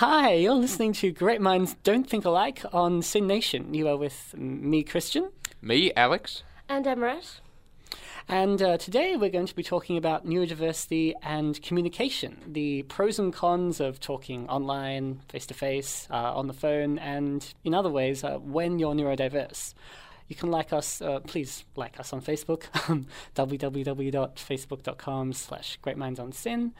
Hi, you're listening to Great Minds Don't Think Alike on SYN Nation. You are with me, Christian. Me, Alex. And Amorette. And uh, today we're going to be talking about neurodiversity and communication, the pros and cons of talking online, face to face, on the phone, and in other ways uh, when you're neurodiverse. You can like us, uh, please like us on Facebook, www.facebook.com slash greatmindsonsin.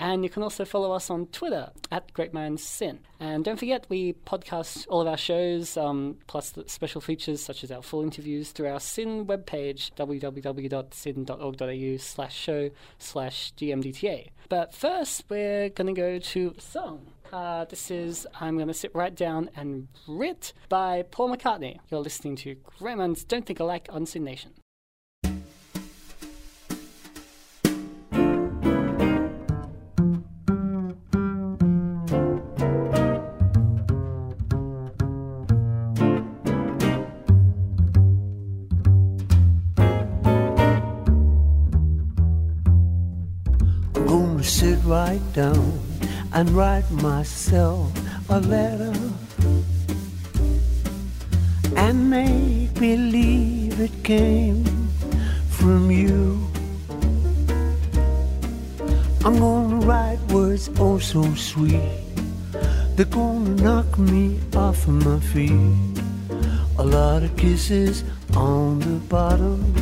And you can also follow us on Twitter at GreatMindsSin. And don't forget, we podcast all of our shows, um, plus the special features such as our full interviews through our SYN webpage, www.syn.org.au slash show slash GMDTA. But first, we're going to go to song. Uh, this is I'm Gonna Sit Right Down and Writ by Paul McCartney. You're listening to Great Minds Don't Think Alike on SYN Nation. Sit right down and write myself a letter and make believe it came from you. I'm gonna write words oh so sweet. They're gonna knock me off of my feet. A lot of kisses on the bottom.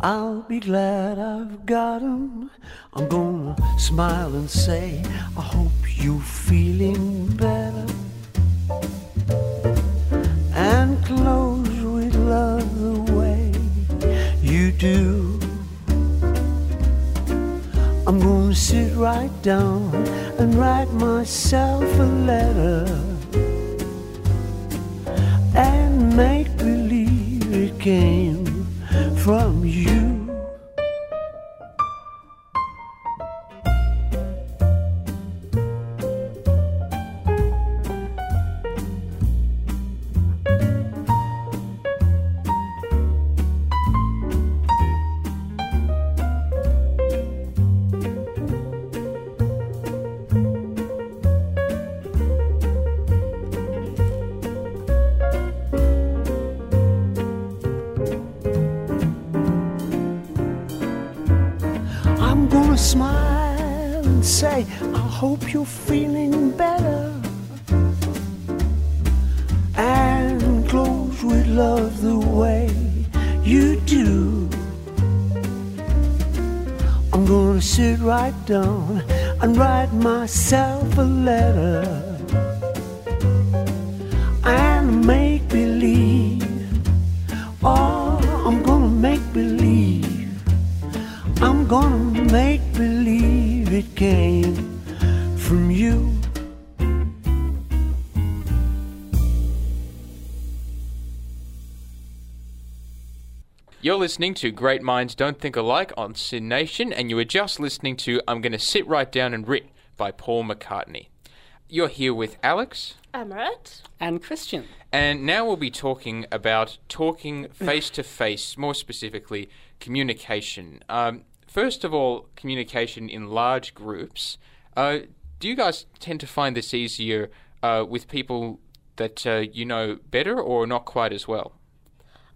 I'll be glad I've got 'em. I'm gonna smile and say, I hope you're feeling better. And close with love the way you do. I'm gonna sit right down and write myself a letter. And make believe it came hope you're feeling better. And close with love the way you do. I'm gonna sit right down You're listening to Great Minds Don't Think Alike on SYN Nation, and you were just listening to I'm Gonna Sit Right Down and Writ by Paul McCartney. You're here with Alex, Amorette. And Christian. and now we'll be talking about talking face to face, more specifically, communication. Um, first of all, communication in large groups. Uh, do you guys tend to find this easier uh, with people that uh, you know better or not quite as well?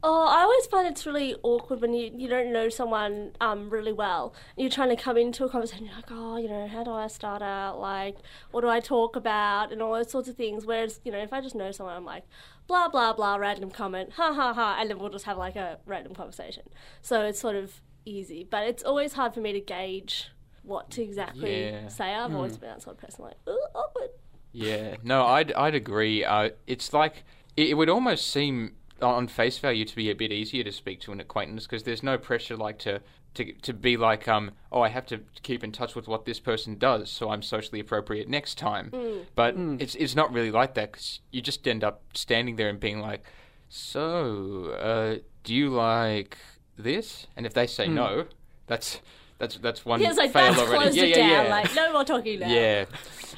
Oh, I always find it's really awkward when you, you don't know someone um, really well. You're trying to come into a conversation, you're like, oh, you know, how do I start out? Like, what do I talk about? And all those sorts of things. Whereas, you know, if I just know someone, I'm like, blah, blah, blah, random comment, ha, ha, ha, and then we'll just have like a random conversation. So it's sort of easy. But it's always hard for me to gauge what to exactly Yeah. say. I've always been that sort of person, like, ooh, awkward. Yeah, no, I'd I'd agree. Uh, it's like it, it would almost seem on face value to be a bit easier to speak to an acquaintance because there's no pressure like to, to to be like um oh I have to keep in touch with what this person does so I'm socially appropriate next time. But it's it's not really like that because you just end up standing there and being like, so uh, do you like this? And if they say no, that's that's that's one was like, fail that's already. closed yeah, it yeah, down. yeah. Like, no more talking now. Yeah,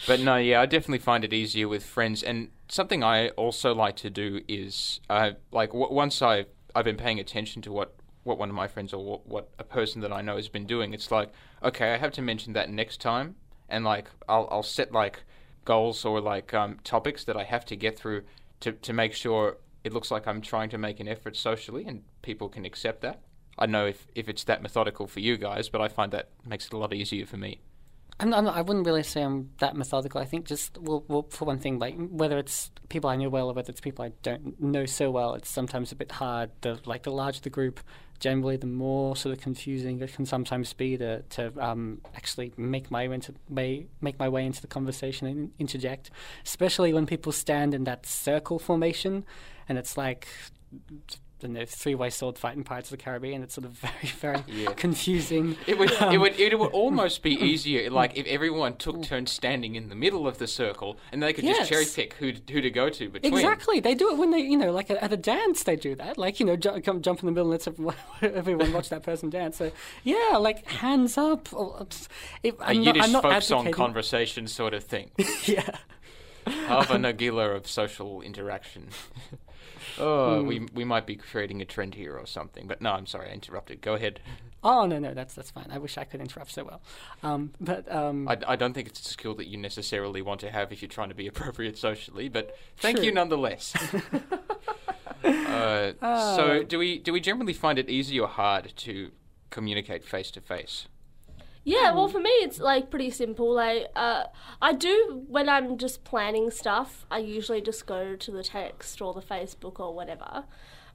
but no, yeah, I definitely find it easier with friends. And something I also like to do is, uh, like, w- once I I've been paying attention to what what one of my friends or what, what a person that I know has been doing. It's like, okay, I have to mention that next time, and like, I'll I'll set like goals or like um, topics that I have to get through to to make sure it looks like I'm trying to make an effort socially and people can accept that. I don't know if, if it's that methodical for you guys, but I find that makes it a lot easier for me. I'm, I'm not, I wouldn't really say I'm that methodical. I think just well, well, for one thing, like whether it's people I know well or whether it's people I don't know so well, it's sometimes a bit hard. The like the larger the group, generally, the more sort of confusing it can sometimes be to to um, actually make my way into may, make my way into the conversation and interject, especially when people stand in that circle formation, and it's like the you know, three-way sword fight in Pirates of the Caribbean. It's sort of very, very Yeah. confusing. It would it Um, would it would almost be easier like if everyone took turns standing in the middle of the circle and they could Yes. just cherry pick who who to go to between. Exactly, they do it when they, you know, like at, at a dance, they do that. Like, you know, ju- come jump in the middle and let's everyone, watch that person dance. So, yeah, like hands up. If, A I'm not, Yiddish I'm not folk song conversation sort of thing. Yeah. Hava Nagila of social interaction. Oh, Hmm. we we might be creating a trend here or something. But no, I'm sorry, I interrupted. Go ahead. Oh no, no, that's that's fine. I wish I could interrupt so well, um, but um, I, I don't think it's a skill that you necessarily want to have if you're trying to be appropriate socially, but thank True. you nonetheless. uh, so, do we do we generally find it easy or hard to communicate face to face? Yeah, well, for me, it's like pretty simple. Like, uh, I do when I'm just planning stuff. I usually just go to the text or the Facebook or whatever,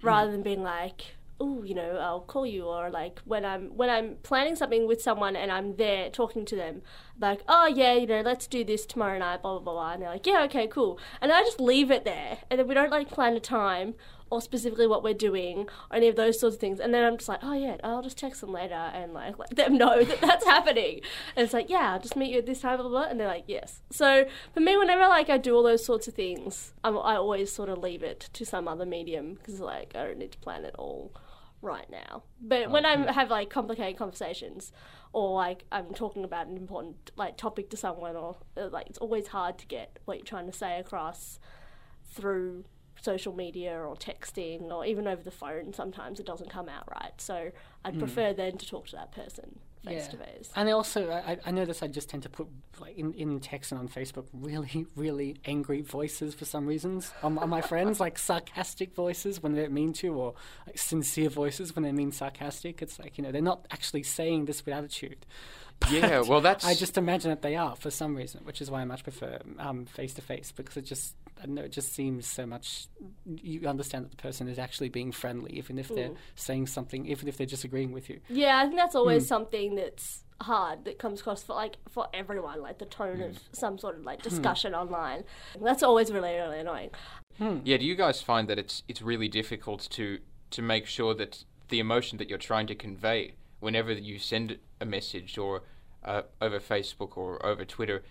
rather than being like, "Oh, you know, I'll call you." Or like when I'm when I'm planning something with someone and I'm there talking to them, like, "Oh yeah, you know, let's do this tomorrow night." Blah blah blah. blah. And they're like, "Yeah, okay, cool." And I just leave it there, and then we don't like plan a time or specifically what we're doing or any of those sorts of things. And then I'm just like, oh yeah, I'll just text them later and like let them know that that's happening. And it's like, yeah, I'll just meet you at this time, blah, blah, blah. And they're like, yes. So for me, whenever like I do all those sorts of things, I'm, I always sort of leave it to some other medium because like I don't need to plan it all right now. But when I have like complicated conversations or like I'm talking about an important like topic to someone or uh, like it's always hard to get what you're trying to say across through social media or texting or even over the phone sometimes it doesn't come out right. So i'd hmm. prefer then to talk to that person face to face. And I also, I, I notice I just tend to put like in, in text and on Facebook really, really angry voices for some reasons. On, on my friends, like sarcastic voices when they don't mean to, or like sincere voices when they mean sarcastic. It's like you know they're not actually saying this with attitude. Yeah, well, that's- I just imagine that they are for some reason, which is why I much prefer um, face to face because it just I don't know it just seems so much. You understand that the person is actually being friendly, even if they're hmm. saying something, even if they're disagreeing with you. yeah i think that's always hmm. something that's hard that comes across for like for everyone like the tone of hmm. some sort of like discussion online that's always really really annoying Yeah, do you guys find that it's it's really difficult to to make sure that the emotion that you're trying to convey whenever you send a message or uh, over Facebook or over Twitter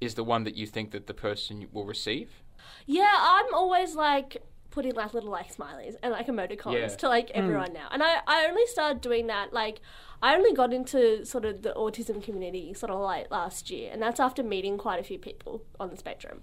is the one that you think that the person will receive? Yeah, I'm always like putting like little like smileys and like emoticons Yeah. to like everyone now. And I, I only started doing that like I only got into sort of the autism community sort of like last year and that's after meeting quite a few people on the spectrum.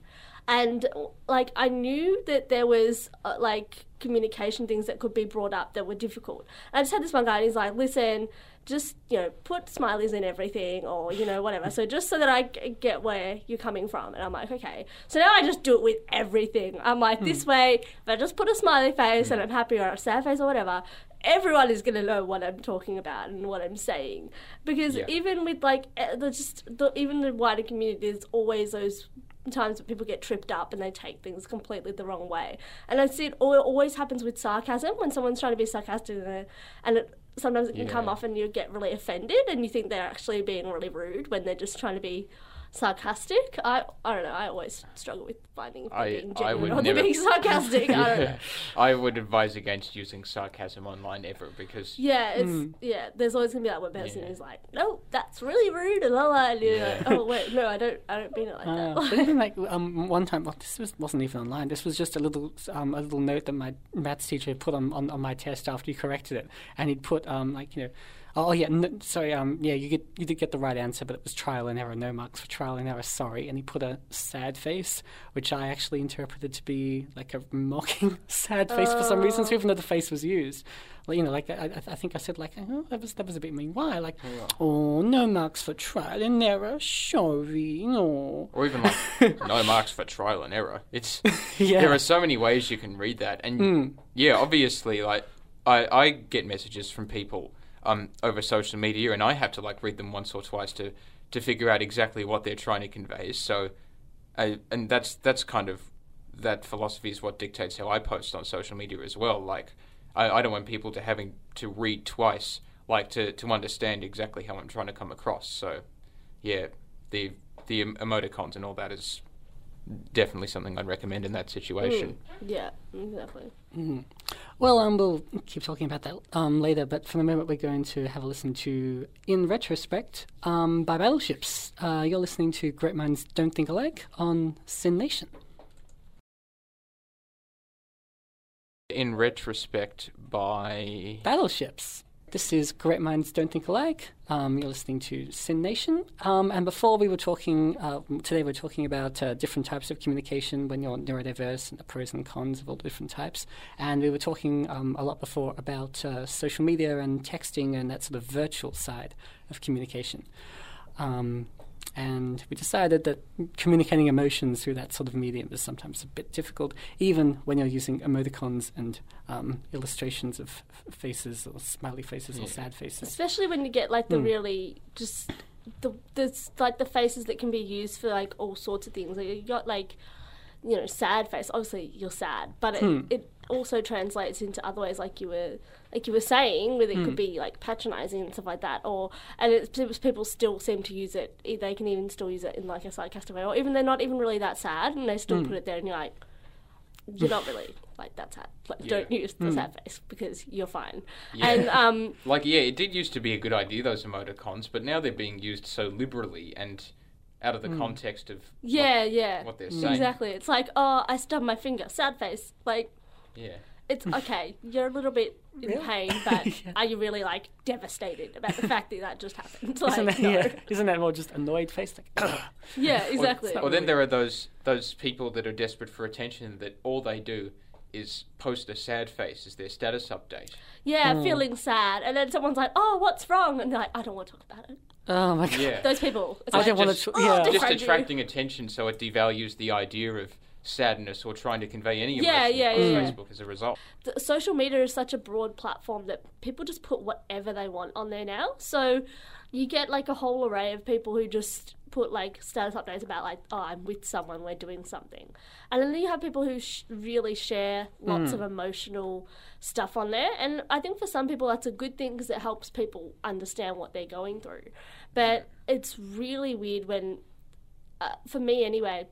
And like I knew that there was uh, like communication things that could be brought up that were difficult. And I just had this one guy and he's like, "Listen, just you know put smileys in everything or you know whatever. So just so that i g- get where you're coming from. And i'm like okay. So now i just do it with everything. I'm like this way if i just put a smiley face and i'm happy or a sad face or whatever everyone is going to know what i'm talking about and what i'm saying. Because Yeah. even with like eh, the just the, even the wider community there's always those times that people get tripped up and they take things completely the wrong way. And I see it always happens with sarcasm. When someone's trying to be sarcastic and, it- and it, sometimes it can come off and you get really offended and you think they're actually being really rude when they're just trying to be sarcastic. I I don't know. I always struggle with finding if I- being I genuine would or never- being sarcastic. I don't know. I would advise against using sarcasm online ever because Yeah, it's yeah. There's always gonna be that one person Yeah. who's like, "No, that's really rude," and la la. And you're like, "Oh wait, no, I don't. I don't mean it like Uh, that." but even like um, one time, well, this was, wasn't even online. This was just a little um, a little note that my maths teacher put on, on, on my test after he corrected it, and he'd put um, like you know, Oh yeah, n sorry. Um, yeah, you get you did get the right answer, but it was trial and error. No marks for trial and error. Sorry. And he put a sad face, which I actually interpreted to be like a mocking sad face for some reason, so even though the face was used. Like, you know, like I, I, think I said like oh, that was that was a bit mean. Why? Like, oh, no marks for trial and error. Sorry, no. Or even like no marks for trial and error. It's Yeah. there are so many ways you can read that, and yeah, obviously, like I I get messages from people um over social media, and I have to like read them once or twice to to figure out exactly what they're trying to convey. So, I, and that's that's kind of that philosophy is what dictates how I post on social media as well. Like I, I don't want people to having to read twice, like to to understand exactly how I'm trying to come across. So, yeah, the the em- emoticons and all that is definitely something I'd recommend in that situation. Yeah, exactly. Well, um, we'll keep talking about that um, later, but for the moment, we're going to have a listen to In Retrospect um, by Battleships. Uh, you're listening to Great Minds Don't Think Alike on SYN Nation. In retrospect, by Battleships. This is Great Minds Don't Think Alike. Um, you're listening to SYN Nation. Um, and before we were talking, uh, today we're talking about uh, different types of communication when you're neurodiverse and the pros and cons of all the different types. And we were talking um, a lot before about uh, social media and texting and that sort of virtual side of communication. Um, and we decided that communicating emotions through that sort of medium is sometimes a bit difficult, even when you're using emoticons and um, illustrations of faces or smiley faces or sad faces. Especially when you get like the really just the there's like the faces that can be used for like all sorts of things. Like you got like you know sad face. Obviously you're sad, but it, it also translates into other ways, like you were like you were saying, where it could hmm. be like patronising and stuff like that. Or and it's, it's- people still seem to use it. They can even still use it in like a sarcastic way, or even they're not even really that sad, and they still hmm. put it there, and you're like. You're not really like that sad. Like, don't use the hmm. sad face because you're fine. And um, like yeah, it did used to be a good idea those emoticons, but now they're being used so liberally and out of the context of Yeah, yeah. what they're saying. Exactly. It's like, oh, I stubbed my finger. Sad face. Like, yeah. it's okay. You're a little bit in pain, but are you really like devastated about the fact that that just happened? Like, Isn't that, no. yeah, isn't that more just annoyed face? Like, "Ugh." Yeah, exactly. not Or then really- there are those those people that are desperate for attention that all they do is post a sad face as their status update. yeah, hmm. feeling sad, and then someone's like, "Oh, what's wrong?" And they're like, "I don't want to talk about it." oh my god. Yeah. Those people. It's I like, don't want just- to. Oh, yeah. Just Friend you. attracting attention so it devalues the idea of sadness or trying to convey any emotion Yeah, yeah, across yeah. Facebook as a result. the social media is such a broad platform that people just put whatever they want on there now. So you get like a whole array of people who just put like status updates about like, oh, I'm with someone, we're doing something, and then you have people who sh- really share lots of emotional stuff on there. And I think for some people that's a good thing because it helps people understand what they're going through. But it's really weird when, uh, for me anyway,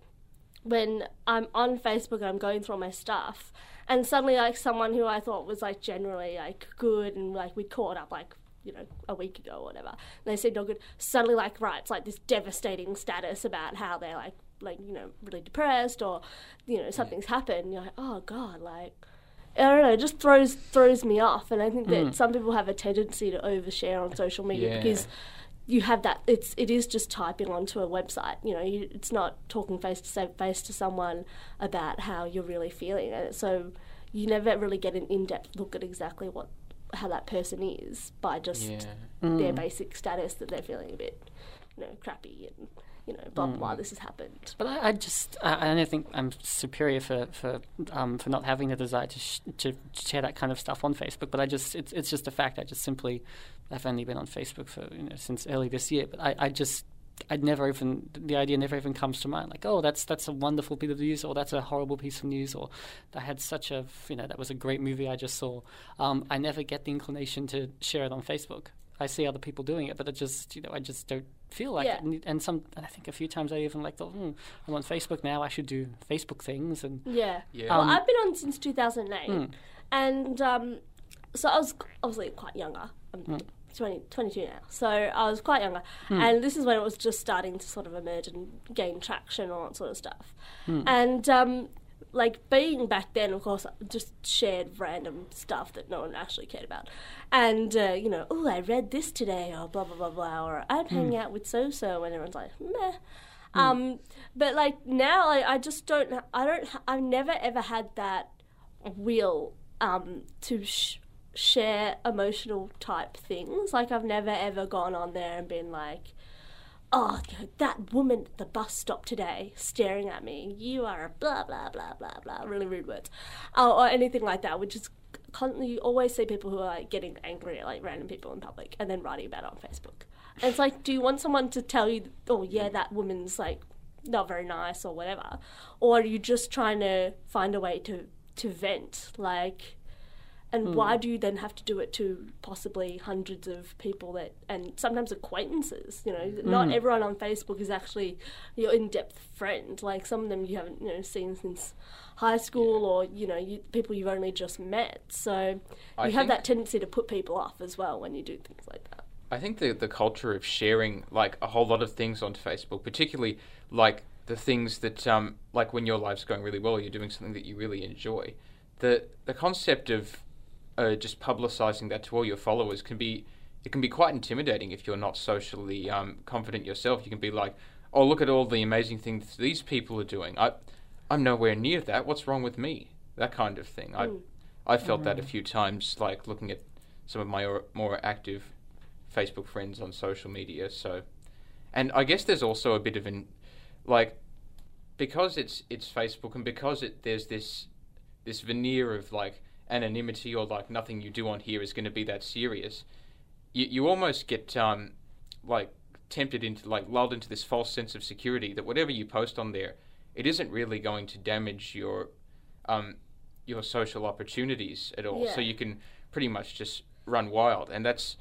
when I'm on Facebook and I'm going through all my stuff, and suddenly like someone who I thought was like generally like good and like we caught up like you know a week ago or whatever, and they seemed all good. Suddenly like right, it's like this devastating status about how they're like like you know really depressed or you know something's happened. You're like oh god like. I don't know. It just throws throws me off, and I think that hmm. some people have a tendency to overshare on social media Yeah. because you have that it's it is just typing onto a website you know you, it's not talking face to face to someone about how you're really feeling and so you never really get an in-depth look at exactly what how that person is by just Yeah. their mm. basic status that they're feeling a bit you know crappy and you know blah blah blah this has happened But I, I just I, I don't think I'm superior for for um, for not having the desire to sh- to share that kind of stuff on Facebook. But I just it's it's just a fact. I just simply I've only been on Facebook for you know since early this year. But I, I just I'd never even the idea never even comes to mind. Like oh that's that's a wonderful bit of news or that's a horrible piece of news or I had such a you know that was a great movie I just saw. Um, I never get the inclination to share it on Facebook. I see other people doing it, but it just you know I just don't feel like Yeah. it. And, and some and I think a few times I even like thought, hmm, I'm on Facebook now. I should do Facebook things and yeah. Yeah. well Um, i've been on since 2008 and um, so i was obviously quite younger. I'm 20, 22 now. So i was quite younger. And this is when it was just starting to sort of emerge and gain traction and all that sort of stuff. And um, like being back then, of course, just shared random stuff that no one actually cared about, and uh, you know, oh, I read this today, or blah blah blah blah, or I'm hanging out with so so, and everyone's like, meh. Um, but like now, I, I just don't. I don't. I've never ever had that will um, to sh- share emotional type things. Like I've never ever gone on there and been like, "Oh, that woman at the bus stop today staring at me. You are a blah blah blah blah blah." Really rude words, uh, or anything like that. Which is constantly you always see people who are like getting angry at like random people in public and then writing about it on Facebook. And it's like, do you want someone to tell you, "Oh yeah, that woman's like not very nice" or whatever, or are you just trying to find a way to to vent like? And why do you then have to do it to possibly hundreds of people that and sometimes acquaintances you know? Not everyone on facebook is actually your in-depth friend. Like some of them you haven't you know seen since high school or you know you, people you've only just met. So I you have that tendency to put people off as well when you do things like that. I think the the culture of sharing like a whole lot of things onto Facebook, particularly like the things that um like when your life's going really well, or you're doing something that you really enjoy. The the concept of uh, just publicizing that to all your followers can be it can be quite intimidating if you're not socially um, confident yourself. You can be like, oh look at all the amazing things these people are doing. I I'm nowhere near that. What's wrong with me? That kind of thing. I I felt that a few times, like looking at some of my or- more active Facebook friends on social media. So, and I guess there's also a bit of an like because it's it's Facebook and because it there's this this veneer of like anonymity or like nothing you do on here is going to be that serious. You you almost get um like tempted into like lulled into this false sense of security that whatever you post on there, it isn't really going to damage your um your social opportunities at all. So you can pretty much just run wild, and that's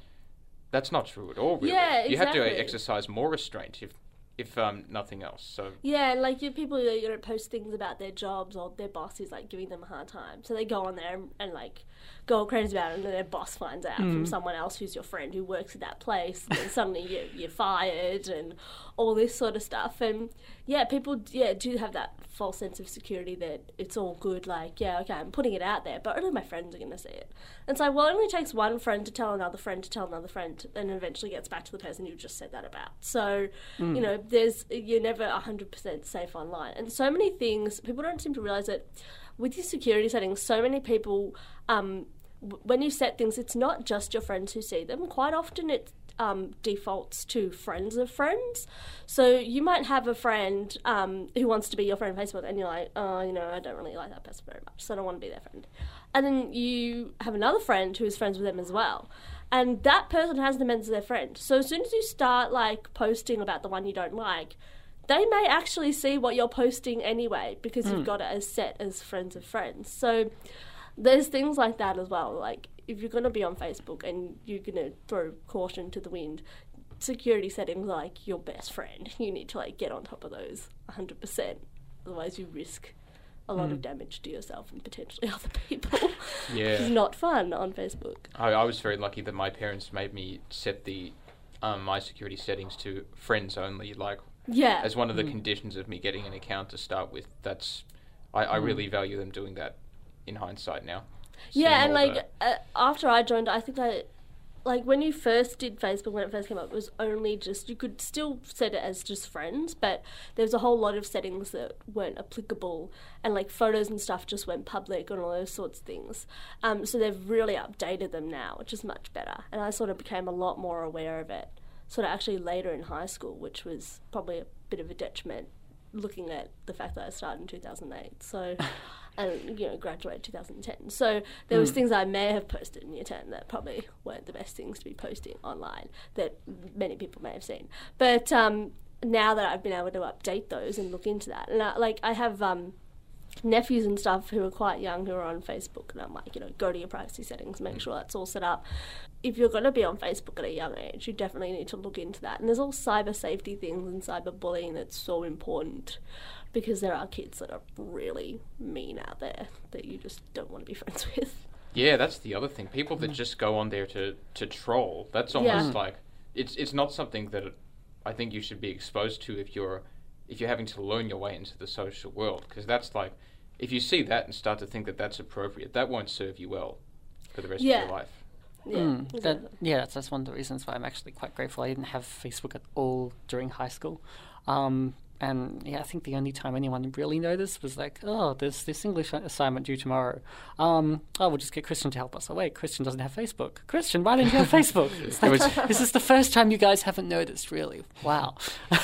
that's not true at all. Really, Yeah, you have to exercise more restraint if if um nothing else. So Yeah, like you people that you know post things about their jobs or their boss is like giving them a hard time, so they go on there and, and like go crazy about it, and then their boss finds out from someone else who's your friend who works at that place, and then suddenly you, you're fired and all this sort of stuff. And yeah, people yeah do have that false sense of security that it's all good. Like yeah, okay, I'm putting it out there, but only my friends are gonna see it. And so like well, it only takes one friend to tell another friend to tell another friend, and eventually gets back to the person you just said that about. So you know, there's you're never hundred percent safe online, and so many things people don't seem to realize that with your security settings, so many people. Um, when you set things, it's not just your friends who see them. Quite often, it um, defaults to friends of friends. So you might have a friend um, who wants to be your friend on Facebook, and you're like, oh, you know, I don't really like that person very much, so I don't want to be their friend. And then you have another friend who is friends with them as well. And that person has them as their friend. So as soon as you start like posting about the one you don't like, they may actually see what you're posting anyway because you've hmm. got it as set as friends of friends. So there's things like that as well. Like if you're gonna be on Facebook and you're gonna throw caution to the wind, security settings like your best friend. You need to like get on top of those 100%. Otherwise, you risk a lot of damage to yourself and potentially other people. Yeah. It's not fun on Facebook. I, I was very lucky that my parents made me set the um, my security settings to friends only. Like Yeah. as one of the conditions of me getting an account to start with. That's I, I really value them doing that. In hindsight, now. Yeah, and like uh, after I joined, I think I like when you first did Facebook when it first came up, it was only just you could still set it as just friends, but there was a whole lot of settings that weren't applicable, and like photos and stuff just went public and all those sorts of things. Um, so they've really updated them now, which is much better, and I sort of became a lot more aware of it. Sort of actually later in high school, which was probably a bit of a detriment looking at the fact that I started in 2008. So, and you know, graduated 2010. So there was things I may have posted in year 10 that probably weren't the best things to be posting online that many people may have seen. But um, now that I've been able to update those and look into that, and I, like I have um, nephews and stuff who are quite young who are on Facebook, and I'm like, you know, go to your privacy settings, make sure that's all set up. If you're going to be on Facebook at a young age, you definitely need to look into that. And there's all cyber safety things and cyber bullying that's so important because there are kids that are really mean out there that you just don't want to be friends with. Yeah, that's the other thing. People that just go on there to, to troll. That's almost Yeah. like it's it's not something that I think you should be exposed to if you're if you're having to learn your way into the social world because that's like if you see that and start to think that that's appropriate, that won't serve you well for the rest of your life. Yeah, Mm, that, yeah, that's, that's one of the reasons why I'm actually quite grateful I didn't have Facebook at all during high school. Um, and yeah, I think the only time anyone really noticed was like, oh, there's this English assignment due tomorrow. Um, oh, we'll just get Christian to help us. Oh, wait, Christian doesn't have Facebook. Christian, why don't you have Facebook? It's It like, was- this is the first time you guys haven't noticed, really. Wow.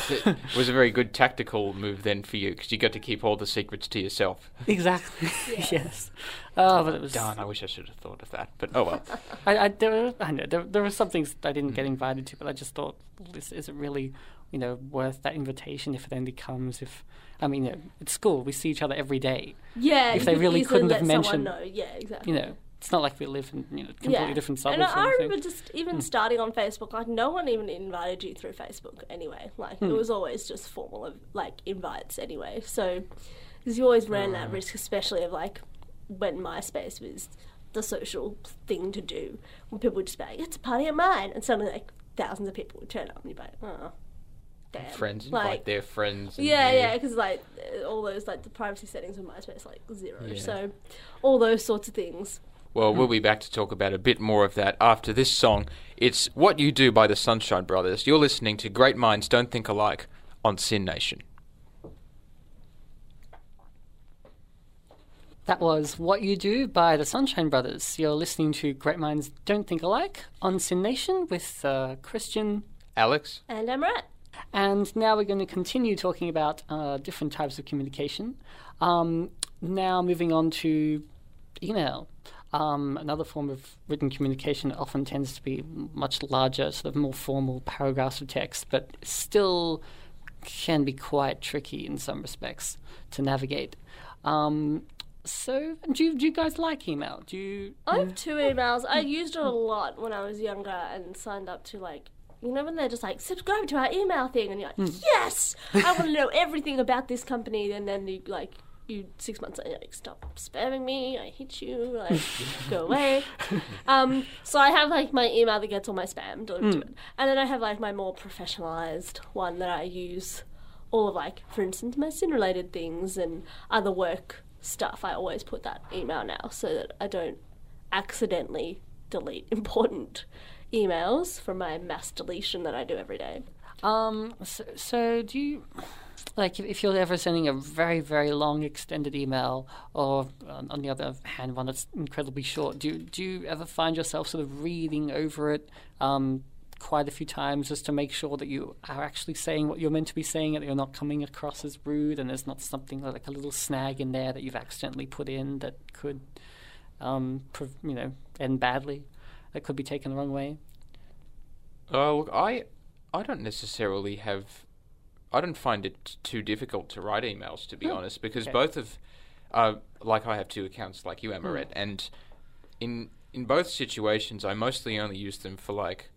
It was a very good tactical move then for you because you got to keep all the secrets to yourself. exactly. yes. Oh, but it was. Darn, I wish I should have thought of that. But oh well. I, I, there, were, I know there, there were some things I didn't Mm. get invited to, but I just thought, well, this is it really, you know, worth that invitation if it only comes if, I mean, you know, at school we see each other every day. yeah. if they really couldn't have mentioned- know. Yeah, exactly. You know, it's not like we live in you know completely different suburbs. And I, I remember just even Hmm. starting on Facebook, like no one even invited you through Facebook anyway. Like Hmm. it was always just formal of like invites anyway. So because you always ran Hmm. that risk, especially of like when MySpace was the social thing to do, when people would just be like, "It's a party of mine," and suddenly like thousands of people would turn up, and you'd be like, "Oh, damn." friends invite like, their friends. and yeah, you- yeah, because like all those like the privacy settings of MySpace like zero. Yeah. So all those sorts of things. Well, we'll be back to talk about a bit more of that after this song. It's What You Do by the Sunshine Brothers. You're listening to Great Minds Don't Think Alike on SYN Nation. That was What You Do by the Sunshine Brothers. You're listening to Great Minds Don't Think Alike on SYN Nation with uh, Christian. Alex? And Amorette. And now we're going to continue talking about uh, different types of communication. Um, now moving on to email. Um, another form of written communication often tends to be much larger, sort of more formal paragraphs of text, but still can be quite tricky in some respects to navigate. Um, so, do you, do you guys like email? Do you? I have two emails. I used it a lot when I was younger and signed up to like you know when they're just like subscribe to our email thing and you're like yes! I want to know everything about this company. And then you like you six months later like stop spamming me I hate you like go away. Um so I have like my email that gets all my spam delivered to it. And then I have like my more professionalized one that I use all of like for instance my SYN related things and other work stuff. I always put that email now so that I don't accidentally delete important emails from my mass deletion that I do every day. Um, so, so do you like if, you're ever sending a very very long extended email, or um, on the other hand one that's incredibly short? Do do you ever find yourself sort of reading over it? Um, quite a few times just to make sure that you are actually saying what you're meant to be saying and that you're not coming across as rude and there's not something like a little snag in there that you've accidentally put in that could um, you know end badly that could be taken the wrong way Oh, look, I, I don't necessarily have. I don't find it too difficult to write emails, to be honest, because okay. both of, uh, like I have two accounts, like you, Amorette, and in in both situations, I mostly only use them for like,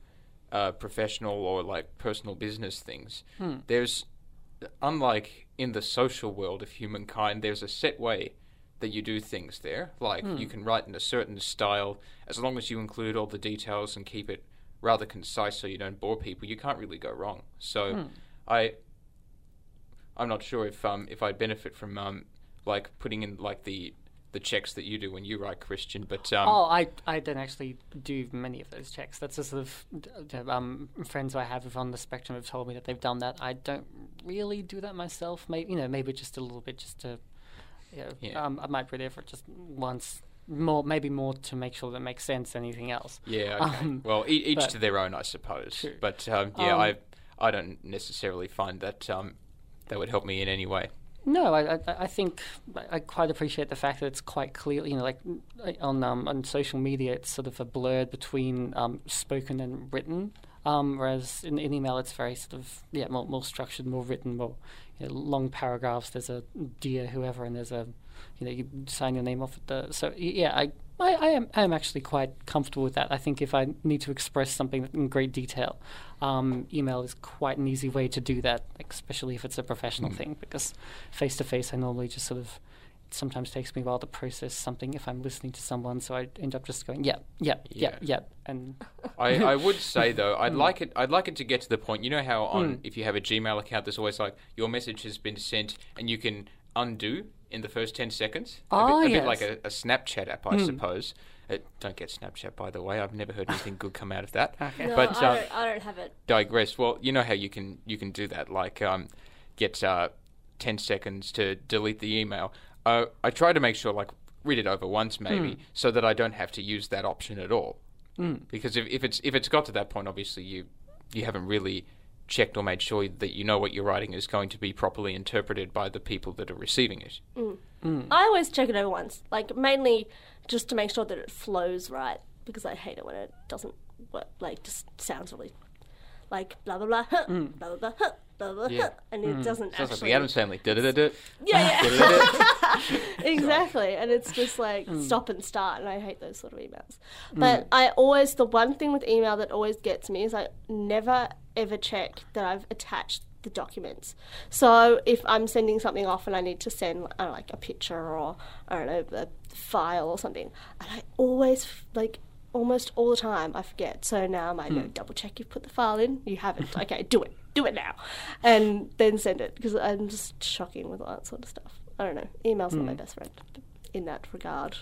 uh, professional or like personal business things. There's, unlike in the social world of humankind, there's a set way that you do things there. Like you can write in a certain style, as long as you include all the details and keep it rather concise so you don't bore people, you can't really go wrong. So I I'm not sure if um if I benefit from um like putting in like the the checks that you do when you write Christian, but um Oh, I, I don't actually do many of those checks. That's a sort of um, friends I have on the spectrum have told me that they've done that. I don't really do that myself. Maybe you know, maybe just a little bit, just to, know, Yeah. um, I might read it for just once, more maybe more to make sure that it makes sense than anything else. yeah, okay. um, well, e- each but- to their own, I suppose. True. But um, yeah, Um, I I don't necessarily find that um that would help me in any way. No, I, I, I think I quite appreciate the fact that it's quite clear. You know, like on um, on social media, it's sort of a blurred between um, spoken and written. Um, whereas in, in email, it's very sort of yeah more, more structured, more written, more you know, long paragraphs. There's a dear whoever, and there's a you know you sign your name off at the. So yeah, I. I, I am I am actually quite comfortable with that. I think if I need to express something in great detail, um, email is quite an easy way to do that, especially if it's a professional thing. Because face to face, I normally just sort of. It sometimes takes me a while to process something if I'm listening to someone, so I end up just going, yeah, yeah, yeah, Yeah. yeah, and I, I would say though, I'd Hmm. like it. I'd like it to get to the point. You know how on if you have a Gmail account, there's always like your message has been sent, and you can undo in the first 10 seconds. Oh, a bit, a yes. bit like a, a Snapchat app, I suppose. Uh, don't get Snapchat, by the way. I've never heard anything good come out of that. Okay. No, But, I, um, don't, I don't have it. digress. Well, you know how you can you can do that, like um, get uh, ten seconds to delete the email. Uh, I try to make sure, like, read it over once maybe, hmm. so that I don't have to use that option at all. Hmm. Because if, if it's if it's got to that point, obviously you you haven't really checked or made sure that you know what you're writing is going to be properly interpreted by the people that are receiving it. Hmm. I always check it over once, like mainly just to make sure that it flows right, because I hate it when it doesn't work. Like, just sounds really like blah blah blah, huh, mm. blah blah blah, huh, blah blah, Yeah. huh, and it mm. doesn't Sounds like actually. the Adam Sandler. Yeah, yeah. Exactly and it's just like mm. stop and start and i hate those sort of emails Mm. but i always the one thing with email that always gets me is i never ever check that i've attached the documents so if i'm sending something off and i need to send I know, like a picture or i don't know a file or something and i always like almost all the time i forget. So now i'm like no double check you've put the file in. You haven't. Okay do it. Do it now. And then send it because i'm just shocking with all that sort of stuff. I don't know. Email's not my best friend in that regard.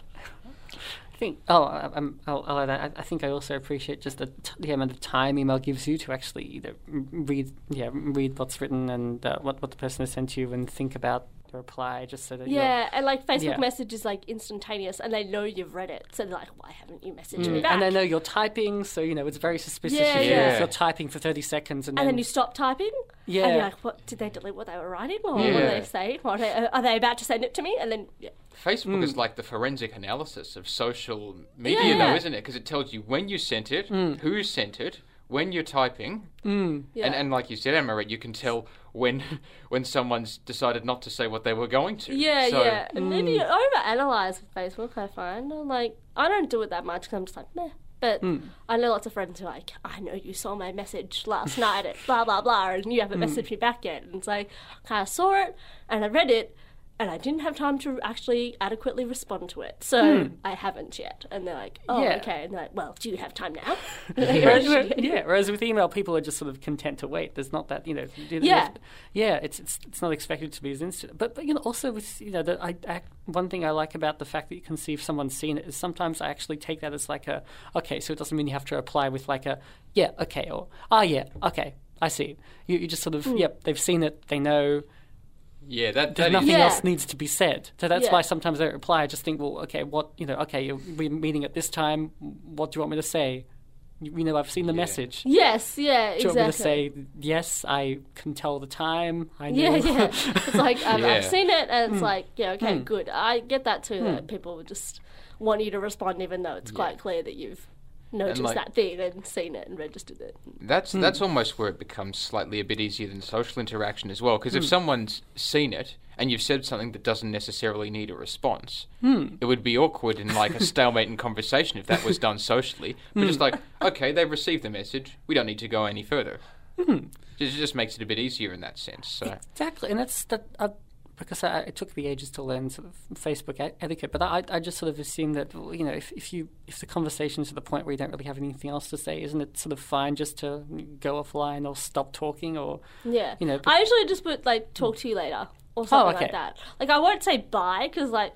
I think. Oh, I- I'm, I'll, I'll add that. I, I think I also appreciate just the, t- the amount of time email gives you to actually either read, yeah, read what's written and uh, what what the person has sent you, and think about reply, just so that yeah and like facebook Yeah. message is like instantaneous and they know you've read it so they're like why haven't you messaged me back Mm. And they know you're typing, so you know it's very suspicious Yeah, if, yeah. if you're typing for thirty seconds and, and then you stop typing Yeah. and you're like what did they delete what they were writing or what Yeah. did they say what are, are they about to send it to me and then yeah. Facebook Hmm. is like the forensic analysis of social media, Yeah. though, isn't it? Because it tells you when you sent it, Hmm. who sent it, when you're typing, mm. Yeah. and, and like you said, Emma, you can tell when when someone's decided not to say what they were going to. Yeah, So- yeah. And then you mm. overanalyze with Facebook, I find. I'm like, I don't do it that much because I'm just like, meh. But mm. I know lots of friends who are like, I know you saw my message last night at blah, blah, blah, and you haven't messaged me back yet. And it's like, kind of saw it and I read it. And I didn't have time to actually adequately respond to it, so I haven't yet. And they're like, "Oh, Yeah. okay." And they're like, "Well, do you have time now?" Whereas, yeah, whereas with email, people are just sort of content to wait. There's not that, you know, Yeah. yeah, it's, it's it's not expected to be as instant. But but you know, also with you know, the, I, I one thing I like about the fact that you can see if someone's seen it is sometimes I actually take that as like a okay, so it doesn't mean you have to reply with like a yeah, okay, or ah yeah, okay, I see. You you just sort of yep, they've seen it, they know. Yeah, that, There's that nothing Yeah. else needs to be said. So that's Yeah. why sometimes I reply. I just think, well, okay, what you know, okay, we're meeting at this time. What do you want me to say? You, you know, I've seen the Yeah. message. yes, yeah, Do you want me to say yes? I can tell the time. I know. Yeah, yeah. It's like um, I've, Yeah. I've seen it, and Hmm. it's like, yeah, okay, hmm. good. I get that too. That hmm. people would just want you to respond, even though it's quite clear that you've noticed like- that thing and seen it and registered it. That's Hmm. that's almost where it becomes slightly a bit easier than social interaction as well. Because Hmm. if someone's seen it and you've said something that doesn't necessarily need a response, Hmm. it would be awkward in like a stalemate in conversation if that was done socially. But just Hmm. like, okay, they've received the message. We don't need to go any further. Hmm. It just makes it a bit easier in that sense. So Exactly, and that's that. Uh, because I, it took me ages to learn sort of Facebook e- etiquette, but I, I just sort of assume that you know if, if you if the conversation's to the point where you don't really have anything else to say, isn't it sort of fine just to go offline or stop talking or Yeah. You know, but- I usually just put like talk to you later or oh, something okay. like that. Like I won't say bye because like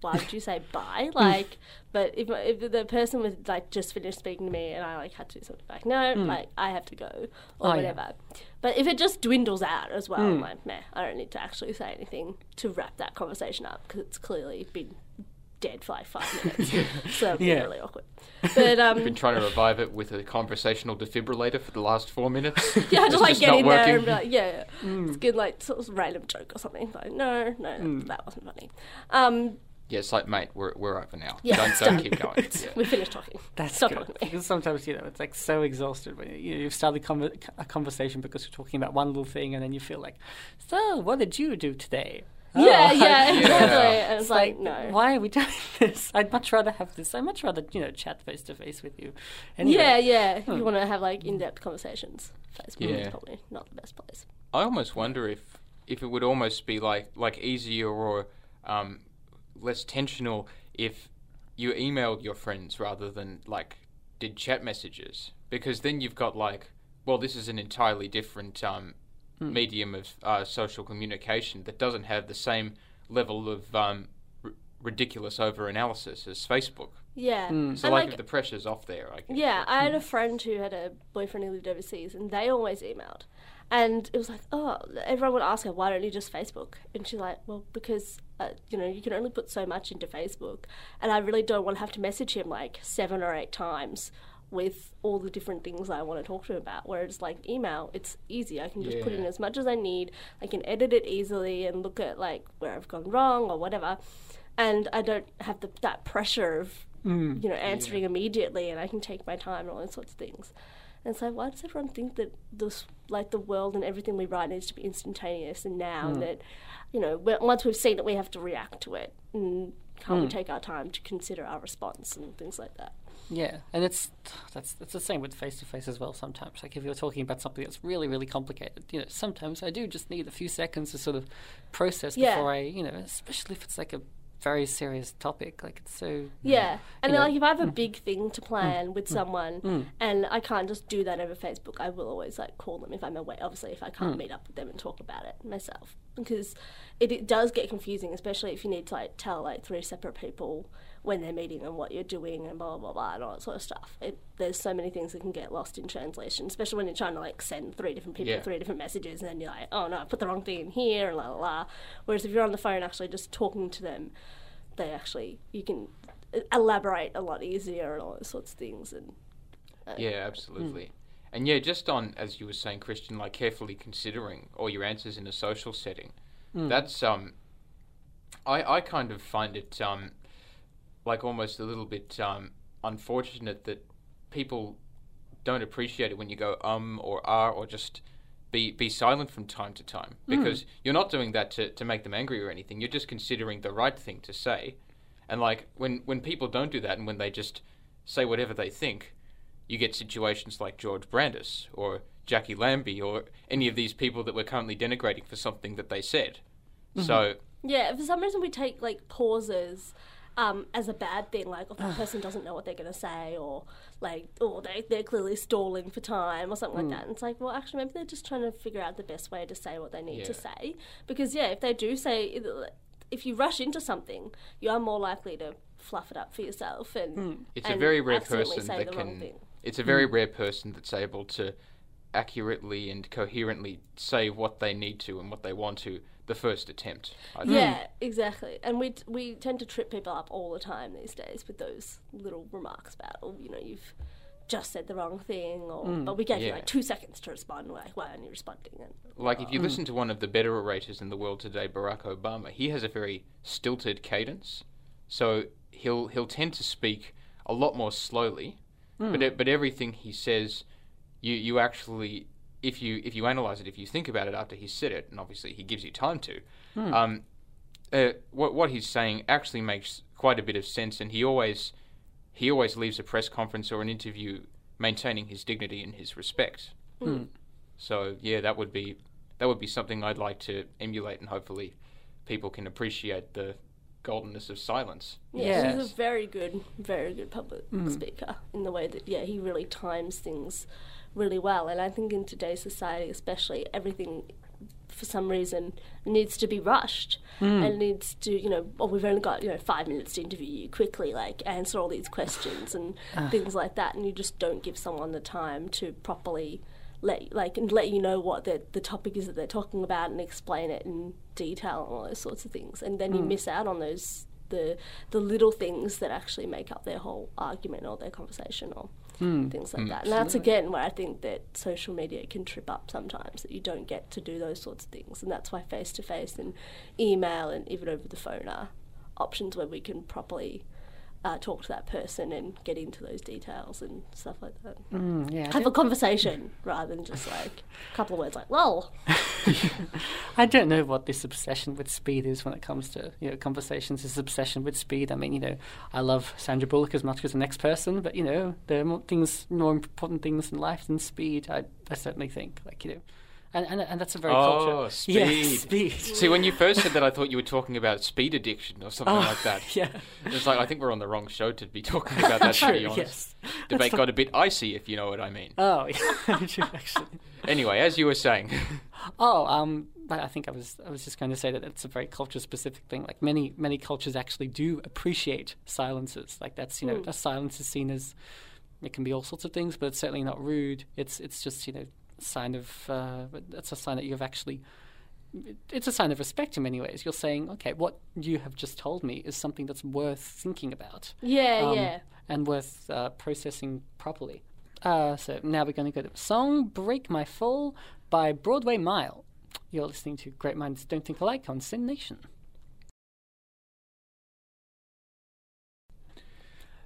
why would you say bye? Like, but if if the person was like just finished speaking to me and I like had to do something back, no, like I have to go or. Oh, yeah. whatever. But if it just dwindles out as well, I'm like, meh, I don't need to actually say anything to wrap that conversation up because it's clearly been dead for like five minutes. so it'd be Yeah. really awkward. But um, You've been trying to revive it with a conversational defibrillator for the last four minutes. Yeah, I just like just get not in there working. and be like, yeah, yeah. Mm. it's good, like sort of random joke or something. Like, no, no, that wasn't funny. Um, Yeah, it's like, mate, we're, we're over now. Yeah, don't it's don't keep going. Yeah. we finished talking. That's Stop good. talking. Because sometimes you know it's like so exhausted when you know, you've started conver- a conversation because you're talking about one little thing, and then you feel like, so what did you do today? Yeah, Oh, yeah, Yeah. exactly. And it's It's like, like, no. why are we doing this? I'd much rather have this. I'd much rather, you know, chat face to face with you. Anyway, Yeah, yeah. If you want to have like in-depth conversations, Facebook Yeah. is probably not the best place. I almost wonder if if it would almost be like like easier or um, less tensional if you emailed your friends rather than like did chat messages because then you've got like well this is an entirely different um, medium of uh, social communication that doesn't have the same level of um, r- ridiculous over analysis as Facebook. Yeah. So like, like, if the pressure's off there, I guess. Yeah, I had a friend who had a boyfriend who lived overseas, and they always emailed. And it was like, oh, everyone would ask her, why don't you just Facebook? And she's like, well, because, uh, you know, you can only put so much into Facebook. And I really don't want to have to message him like seven or eight times with all the different things I want to talk to him about. Whereas, like, email, it's easy. I can just put in as much as I need. I can edit it easily and look at, like, where I've gone wrong or whatever. And I don't have the, that pressure of, you know, answering immediately and I can take my time and all those sorts of things. And so, why does everyone think that this, like the world and everything we write, needs to be instantaneous and now, and that, you know, once we've seen it, we have to react to it, and can't we hmm. take our time to consider our response and things like that? Yeah, and it's that's that's the same with face to face as well. Sometimes, like if you're talking about something that's really really complicated, you know, sometimes I do just need a few seconds to sort of process Yeah. before I, you know, especially if it's like a very serious topic, like it's so. Yeah, and then, know, like if I have a mm. big thing to mm, plan with mm, someone, and I can't just do that over Facebook, I will always like call them if I'm away. Obviously, if I can't meet up with them and talk about it myself, because it, it does get confusing, especially if you need to like tell like three separate people when they're meeting and what you're doing and blah blah blah and all that sort of stuff. It, there's so many things that can get lost in translation, especially when you're trying to like send three different people Yeah. three different messages, and then you're like, oh no, I put the wrong thing in here, and la la la. Whereas if you're on the phone, actually just talking to them they actually you can elaborate a lot easier and all those sorts of things and Yeah, absolutely. And yeah, just on as you were saying, Christian, like carefully considering all your answers in a social setting. That's um, I I kind of find it um, like almost a little bit um unfortunate that people don't appreciate it when you go um or are or just be be silent from time to time because you're not doing that to, to make them angry or anything. You're just considering the right thing to say. And like when when people don't do that and when they just say whatever they think, you get situations like George Brandis or Jacqui Lambie or any of these people that we're currently denigrating for something that they said. So yeah for some reason we take like pauses um, as a bad thing like if that person doesn't know what they're going to say or like or they, they're clearly stalling for time or something like hmm. that. And it's like well actually maybe they're just trying to figure out the best way to say what they need to say. Because yeah if they do say if you rush into something you are more likely to fluff it up for yourself and hmm. it's a very rare person that can. It's a very rare person that's able to accurately and coherently say what they need to and what they want to the first attempt. I think. Yeah, exactly. And we we tend to trip people up all the time these days with those little remarks about, oh, you know, you've just said the wrong thing, or mm, but we gave you like two seconds to respond. We're like, why aren't you responding? And Like if you mm. listen to one of the better orators in the world today, Barack Obama, he has a very stilted cadence, so he'll he'll tend to speak a lot more slowly, mm. but e- but everything he says, you you actually if you if you analyze it, if you think about it after he's said it, and obviously he gives you time to, um, uh, what what he's saying actually makes quite a bit of sense, and he always he always leaves a press conference or an interview maintaining his dignity and his respect. So yeah, that would be that would be something I'd like to emulate, and hopefully, people can appreciate the goldenness of silence. yeah, he's a very good, very good public Mm. speaker in the way that yeah, he really times things really well. And I think in today's society, especially, everything for some reason needs to be rushed hmm. and needs to you know oh we've only got you know five minutes to interview you quickly like answer all these questions and things like that. And you just don't give someone the time to properly let like and let you know what the the topic is that they're talking about and explain it in detail and all those sorts of things. And then you hmm. miss out on those the the little things that actually make up their whole argument or their conversation or Hmm. things like hmm. that. And that's again where I think that social media can trip up sometimes that you don't get to do those sorts of things. And that's why face to face and email and even over the phone are options where we can properly uh, talk to that person and get into those details and stuff like that. Mm, yeah, Have a conversation rather than just like a couple of words like lol. I don't know what this obsession with speed is when it comes to you know conversations. This obsession with speed. I mean, you know, I love Sandra Bullock as much as the next person, but you know, there are more things, more important things in life than speed. I, I certainly think, like you know, and and, and that's a very Oh, culture. speed. Yeah, speed. See, when you first said that, I thought you were talking about speed addiction or something Oh, like that. Yeah, It's like I think we're on the wrong show to be talking about that. to be honest, yes. debate got a bit icy, if you know what I mean. Oh, yeah, actually. Anyway, as you were saying, Oh, um, but I think I was I was just going to say that it's a very culture specific thing. Like many many cultures actually do appreciate silences. Like that's you know Mm. a silence is seen as it can be all sorts of things, but it's certainly not rude. It's it's just you know sign of uh, it's a sign that you've actually. It's a sign of respect in many ways. You're saying, okay, what you have just told me is something that's worth thinking about Yeah, um, yeah. and worth uh, processing properly. Uh, so now we're going to go to a song, Break My Fall by Broadway Mile. You're listening to Great Minds Don't Think Alike on SYN Nation.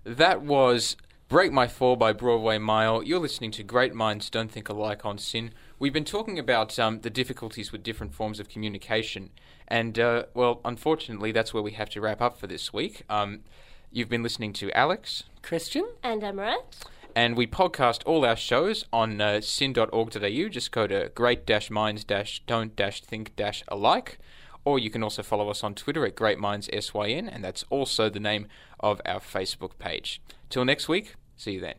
that was Break My Fall by Broadway Mile. You're listening to Great Minds Don't Think Alike on SYN. We've been talking about um, the difficulties with different forms of communication, and uh, well, unfortunately, that's where we have to wrap up for this week. Um, you've been listening to Alex. Christian? And Amorette. And we podcast all our shows on uh, syn.org.au. Just go to great-minds-don't-think-alike. Or you can also follow us on Twitter at greatmindsSYN, and that's also the name of our Facebook page. Till next week, see you then.